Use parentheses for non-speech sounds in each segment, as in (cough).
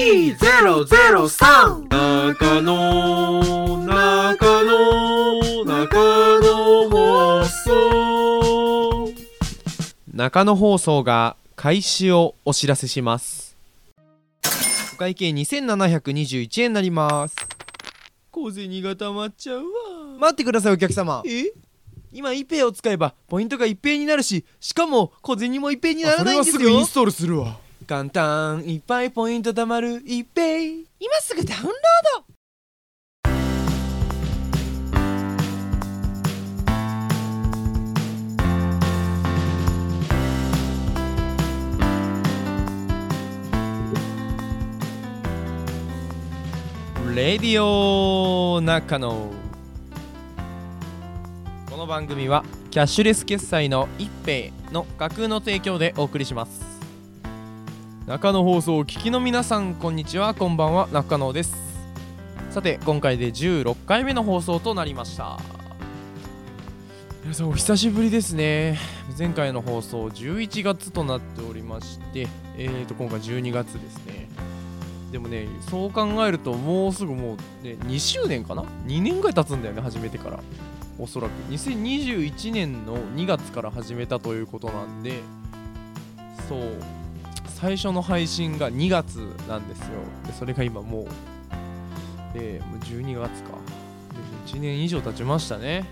2003中野中野中野放送。中野放送が開始をお知らせします。お会計2721円になります。小銭がたまっちゃうわ。待ってくださいお客様。え？今 iPay を使えばポイントが一平になるししかも小銭も一平にならないんですよ。それはすぐインストールするわ簡単いっぱいポイント貯まる一平今すぐダウンロード。レディオ中野。この番組はキャッシュレス決済の一平の架空の提供でお送りします中野放送を聞きの皆さんこんにちは。こんばんは。中野です。さて今回で16回目の放送となりました。皆さんお久しぶりですね。前回の放送11月となっておりましてえーと今回12月ですね。でもねそう考えるともうすぐもうね2周年かな？2年ぐらい経つんだよね始めてから。おそらく。2021年の2月から始めたということなんでそう。最初の配信が2月なんですよ。でそれが今もうえ、もう12月か。1年以上経ちましたね。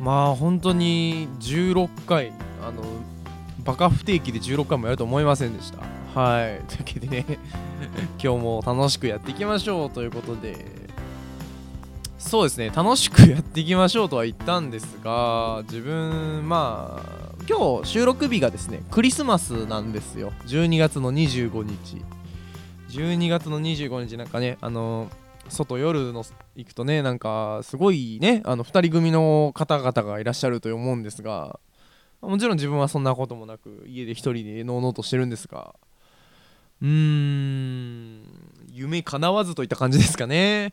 まあ本当に16回あのバカ不定期で16回もやると思いませんでした。はい。というわけでね今日も楽しくやっていきましょうということで。そうですね。楽しくやっていきましょうとは言ったんですが自分まあ今日収録日がですねクリスマスなんですよ。12月の25日。12月の25日なんかねあの外夜の行くとねなんかすごいねあの2人組の方々がいらっしゃると思うんですがもちろん自分はそんなこともなく家で1人でのうのうとしてるんですがうーん夢叶わずといった感じですかね。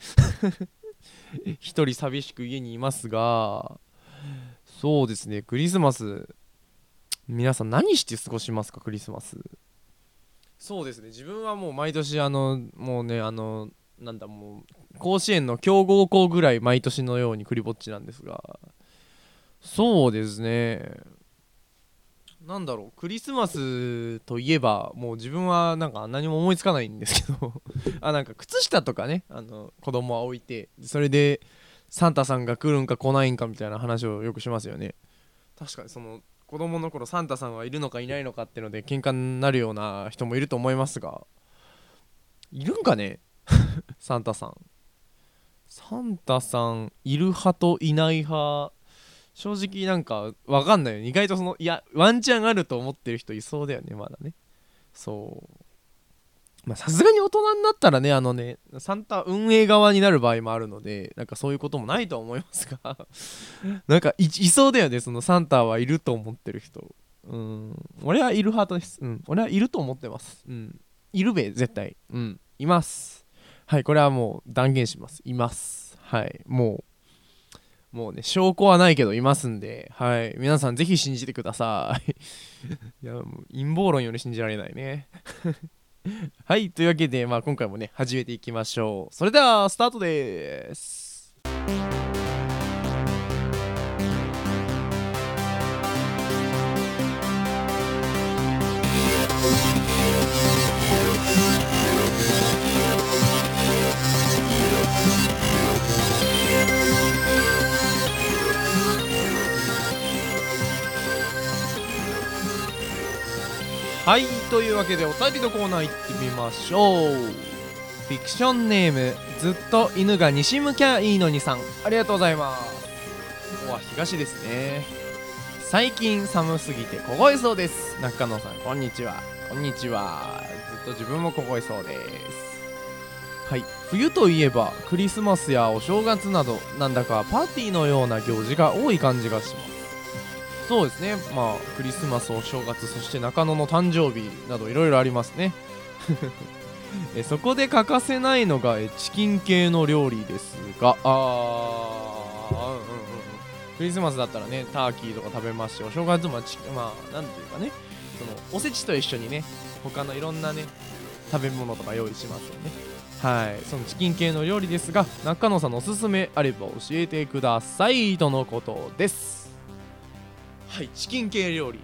(laughs) 一人寂しく家にいますがそうですねクリスマス皆さん何して過ごしますかクリスマス。そうですね。自分はもう毎年あのもうねあのなんだもう甲子園の強豪校ぐらい毎年のようにクリぼっちなんですが。そうですね。なんだろうクリスマスといえばもう自分はなんか何も思いつかないんですけど。(laughs) あなんか靴下とかねあの子供は置いてそれでサンタさんが来るんか来ないんかみたいな話をよくしますよね。確かにその子供の頃サンタさんはいるのかいないのかってので喧嘩になるような人もいると思いますがいるんかね？(laughs) サンタさん。サンタさんいる派といない派。正直なんかわかんないよ意外とそのいやワンチャンあると思ってる人いそうだよねまだね。そう。さすがに大人になったらねあのねサンタ運営側になる場合もあるのでなんかそういうこともないと思いますが (laughs) なんかいいそうだよねそのサンタはいると思ってる人。うん。俺はいる派ですうん。俺はいると思ってます。うん。いるべ絶対。うん。います。はいこれはもう断言します。います。はい。もうもうね証拠はないけどいますんで。はい。皆さんぜひ信じてください。(laughs) いやもう陰謀論より信じられないね。(laughs) はいというわけで、まあ、今回もね始めていきましょう。それではスタートです。はいというわけでお便りのコーナー行ってみましょう。フィクションネームずっと犬が西向きゃいいのにさん。ありがとうございます。ここは東ですね。最近寒すぎて凍えそうです。中野さんこんにちは。こんにちは。ずっと自分も凍えそうです。はい。冬といえばクリスマスやお正月などなんだかパーティーのような行事が多い感じがします。そうですね。まあクリスマスお正月そして中野の誕生日などいろいろありますね。(laughs) えそこで欠かせないのがえチキン系の料理ですが。あーうんうんクリスマスだったらねターキーとか食べますしお正月もチまあなんていうかね。そのおせちと一緒にね他のいろんなね食べ物とか用意しますよね。はい。そのチキン系の料理ですが中野さんのおすすめあれば教えてくださいとのことです。はいチキン系料理。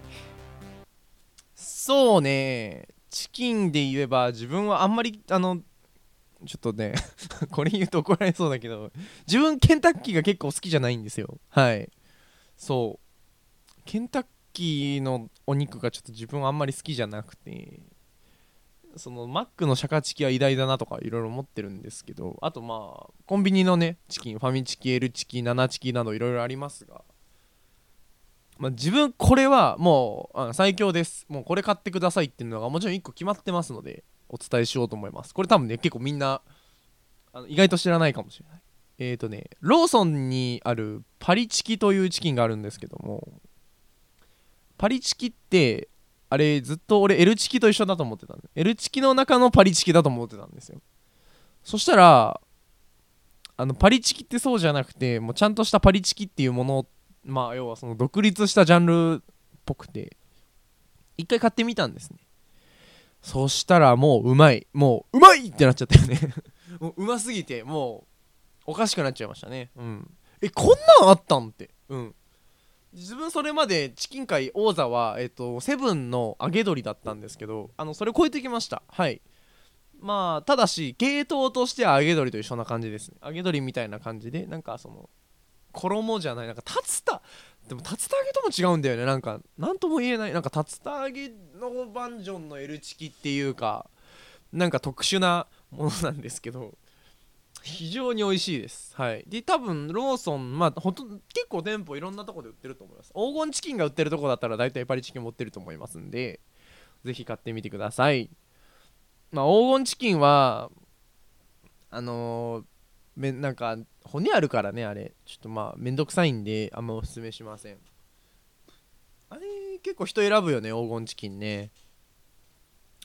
そうね。チキンで言えば自分はあんまりあのちょっとね (laughs) これ言うと怒られそうだけど自分ケンタッキーが結構好きじゃないんですよ。はい。そう。ケンタッキーのお肉がちょっと自分はあんまり好きじゃなくてそのマックのシャカチキは偉大だなとかいろいろ思ってるんですけどあとまあコンビニのねチキンファミチキ L チキナナチキなどいろいろありますが、まあ、自分これはもうあ最強です。もうこれ買ってくださいっていうのがもちろん1個決まってますのでお伝えしようと思います。これ多分ね結構みんなあの意外と知らないかもしれない。えーとねローソンにあるパリチキというチキンがあるんですけどもパリチキってあれずっと俺 L チキと一緒だと思ってたんで L チキの中のパリチキだと思ってたんですよ。そしたらあのパリチキってそうじゃなくてもうちゃんとしたパリチキっていうものまあ要はその独立したジャンルっぽくて一回買ってみたんですね。そしたらもううまい。もううまいってなっちゃったよね。(laughs) もううますぎてもうおかしくなっちゃいましたね。うん。えこんなんあったんって。うん。自分それまでチキン界王座は、えっと、セブンの揚げ鶏だったんですけどあのそれ超えてきました。はい。まあただし系統としては揚げ鶏と一緒な感じですね。揚げ鶏みたいな感じでなんかその衣じゃない。なんか竜田でも竜田揚げとも違うんだよね。なんか何とも言えない。なんか竜田揚げのバンジョンの L チキっていうかなんか特殊なものなんですけど非常に美味しいです。はい。で多分ローソンまあほとんど結構店舗いろんなとこで売ってると思います。黄金チキンが売ってるとこだったら大体パリチキン持ってると思いますんでぜひ買ってみてください。まあ黄金チキンはあのーめなんか骨あるからねあれ。ちょっとまあめんどくさいんであんまおすすめしません。あれ結構人選ぶよね黄金チキンね。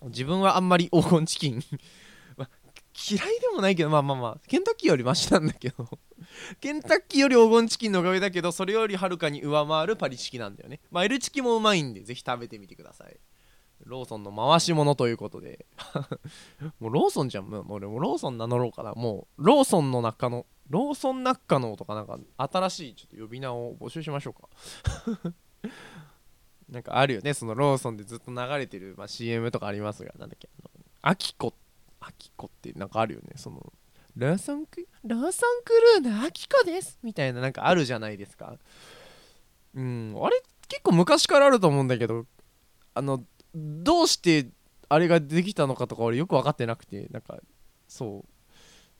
自分はあんまり黄金チキン。(laughs) 嫌いでもないけどまあまあまあケンタッキーよりマシなんだけど。(laughs) ケンタッキーより黄金チキンのおかげだけどそれよりはるかに上回るパリチキなんだよね。まあ L チキもうまいんでぜひ食べてみてください。ローソンの回し物ということで。(laughs) もうローソンじゃん。もう俺もローソン名乗ろうかな。もうローソンの中のローソン中のとかなんか新しいちょっと呼び名を募集しましょうか。(laughs) なんかあるよね。そのローソンでずっと流れてる、まあ、CM とかありますが。なんだっけ。あのアキコアキコってなんかあるよね。そのローソンクローソンクルーのアキコです。みたいななんかあるじゃないですか。うん。あれ結構昔からあると思うんだけど。あのどうしてあれができたのかとか俺よく分かってなくてなんかそう。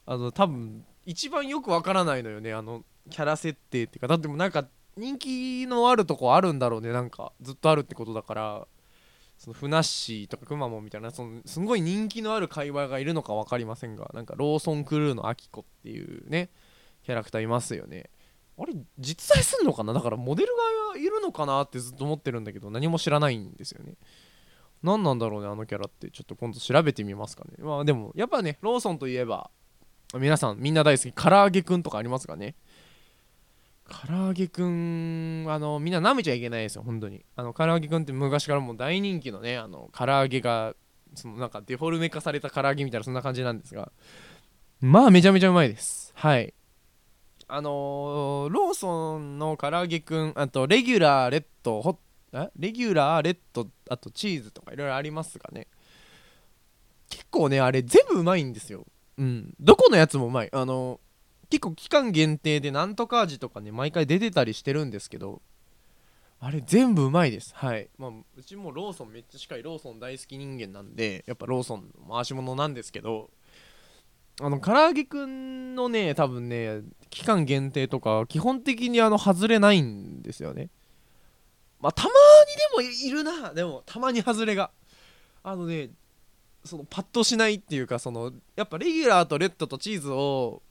あの多分一番よく分からないのよねあのキャラ設定っていうか。だってもなんか人気のあるとこあるんだろうねなんかずっとあるってことだから。そのふなっしーとかくまモンみたいなそのすごい人気のある会話がいるのか分かりませんがなんかローソンクルーのアキコっていうねキャラクターいますよね。あれ実在すんのかな？だからモデルがいるのかなってずっと思ってるんだけど何も知らないんですよね。何なんだろうねあのキャラって。ちょっと今度調べてみますかね。まあでもやっぱねローソンといえば皆さんみんな大好き。唐揚げくんとかありますかね。唐揚げくんあのみんな舐めちゃいけないですよ本当に。あの唐揚げくんって昔からもう大人気のねあの唐揚げがそのなんかデフォルメ化された唐揚げみたいなそんな感じなんですが。まあめちゃめちゃうまいです。はい。あのーローソンの唐揚げくんあとレギュラーレッドホッえレギュラーレッドあとチーズとかいろいろありますがね。結構ねあれ全部うまいんですよ。うん。どこのやつもうまい。あの結構期間限定でなんとか味とかね毎回出てたりしてるんですけどあれ全部うまいです。はい。まあうちもローソンめっちゃ近いローソン大好き人間なんでやっぱローソンの回し物なんですけどあの唐揚げくんのね多分ね期間限定とか基本的にあの外れないんですよね。まあたまにでもいるな。でもたまに外れが。あのねそのパッとしないっていうかそのやっぱレギュラーとレッドとチーズを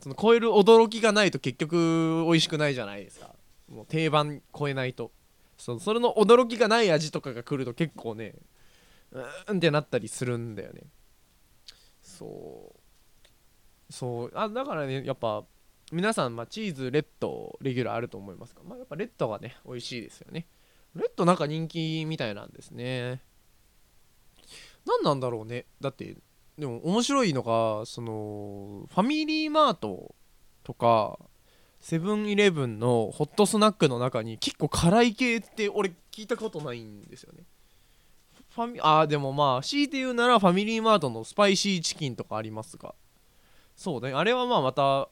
その超える驚きがないと結局美味しくないじゃないですか。もう定番超えないと。そのそれの驚きがない味とかが来ると結構ねうーんってなったりするんだよね。そう。そう。あだからねやっぱ皆さん、まあ、チーズレッドレギュラーあると思いますが、まあ、やっぱレッドがね美味しいですよね。レッドなんか人気みたいなんですね。何なんだろうね。だってでも面白いのがそのファミリーマートとかセブンイレブンのホットスナックの中に結構辛い系って俺聞いたことないんですよね。ファミあーでもまあ強いて言うならファミリーマートのスパイシーチキンとかありますが。そうね。あれはまあまた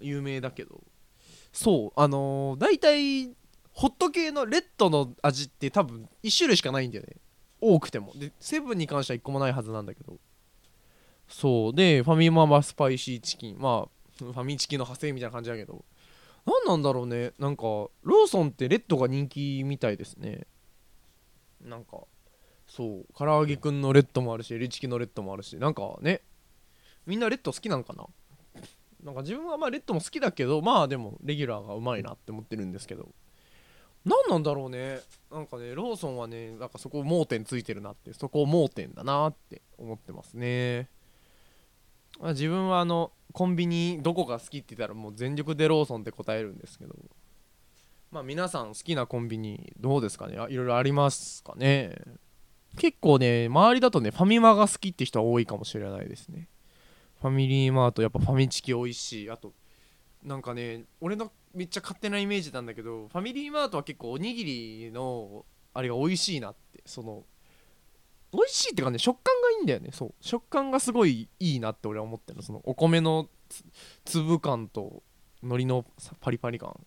有名だけど。そうあのー、大体ホット系のレッドの味って多分1種類しかないんだよね。多くても。でセブンに関しては1個もないはずなんだけど。そう。でファミマはスパイシーチキン。まあ (laughs) ファミチキの派生みたいな感じだけど。何なんだろうね。なんかローソンってレッドが人気みたいですね。なんかそう。唐揚げくんのレッドもあるしエリチキのレッドもあるし。なんかね。みんなレッド好きなのかな？なんか自分はまあレッドも好きだけどまあでもレギュラーがうまいなって思ってるんですけど。何なんだろうね。なんかねローソンはねなんかそこ盲点ついてるなってそこ盲点だなって思ってますね。自分はあのコンビニどこが好きって言ったらもう全力でローソンって答えるんですけど。まあ皆さん好きなコンビニどうですかね？いろいろありますかね？結構ね周りだとねファミマが好きって人は多いかもしれないですね。ファミリーマートやっぱファミチキ美味しいあとなんかね俺のめっちゃ勝手なイメージなんだけどファミリーマートは結構おにぎりのあれが美味しいなってその美味しいっていうかね食感がいいんだよね。そう。食感がすごいいいなって俺は思ってるそのお米の粒感と海苔のパリパリ感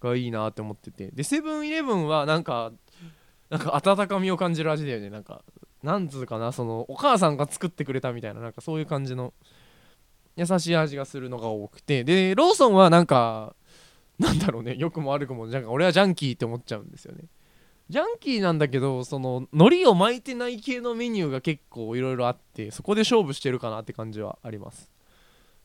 がいいなって思ってて。でセブンイレブンはなんかなんか温かみを感じる味だよね。なんかなんつうかなそのお母さんが作ってくれたみたいななんかそういう感じの優しい味がするのが多くて。でローソンはなんかなんだろうね。良くも悪くも。なんか俺はジャンキーって思っちゃうんですよね。ジャンキーなんだけどその海苔を巻いてない系のメニューが結構いろいろあってそこで勝負してるかなって感じはあります。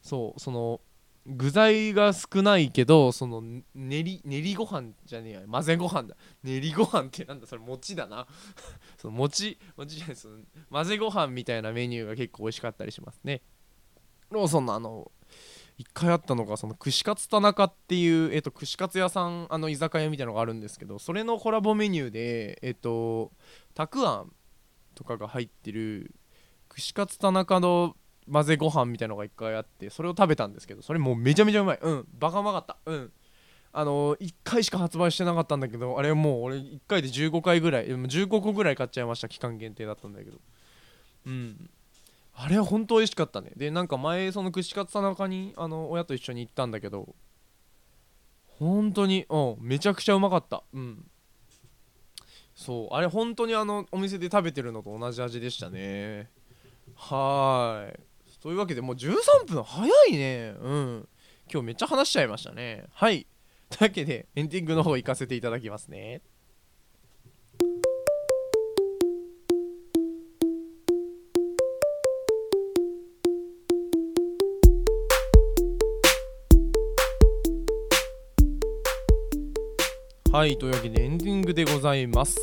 そうその具材が少ないけどその練り練りご飯じゃねえや。混ぜご飯だ。練りご飯ってなんだ？それ餅だな。(laughs) その餅餅じゃないその混ぜご飯みたいなメニューが結構美味しかったりしますね。ローソンのあの一回あったのがその串カツ田中っていう、えっと、串カツ屋さんあの居酒屋みたいのがあるんですけどそれのコラボメニューでえっとたくあんとかが入ってる串カツ田中の混ぜご飯みたいのが一回あってそれを食べたんですけどそれもうめちゃめちゃうまい。うんバカうまかった。うん。あの1回しか発売してなかったんだけどあれもう俺1回で15回ぐらい15個ぐらい買っちゃいました期間限定だったんだけど。うん。あれは本当美味しかったね。でなんか前その串カツ田中にあの親と一緒に行ったんだけど本当にうんめちゃくちゃうまかった。うん。そうあれ本当にあのお店で食べてるのと同じ味でしたね。はい。というわけでもう13分早いね。うん。今日めっちゃ話しちゃいましたね。はい。というわけでエンディングの方行かせていただきますね。はいというわけでエンディングでございます。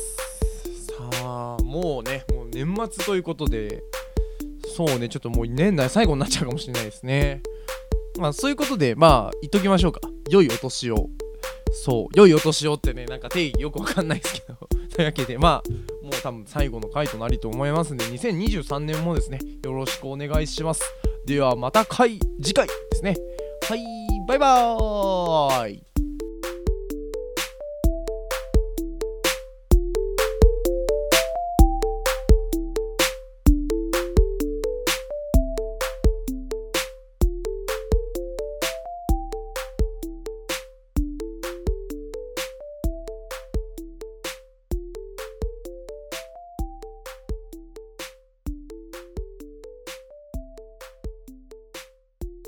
さあもうねもう年末ということでそうねちょっともう年内最後になっちゃうかもしれないですね。まあそういうことでまあ言っときましょうか。良いお年を。そう良いお年をってねなんか定義よくわかんないですけど。(laughs) というわけでまあもう多分最後の回となりと思いますんで2023年もですねよろしくお願いします。ではまた回次回ですね。はいバイバーイ。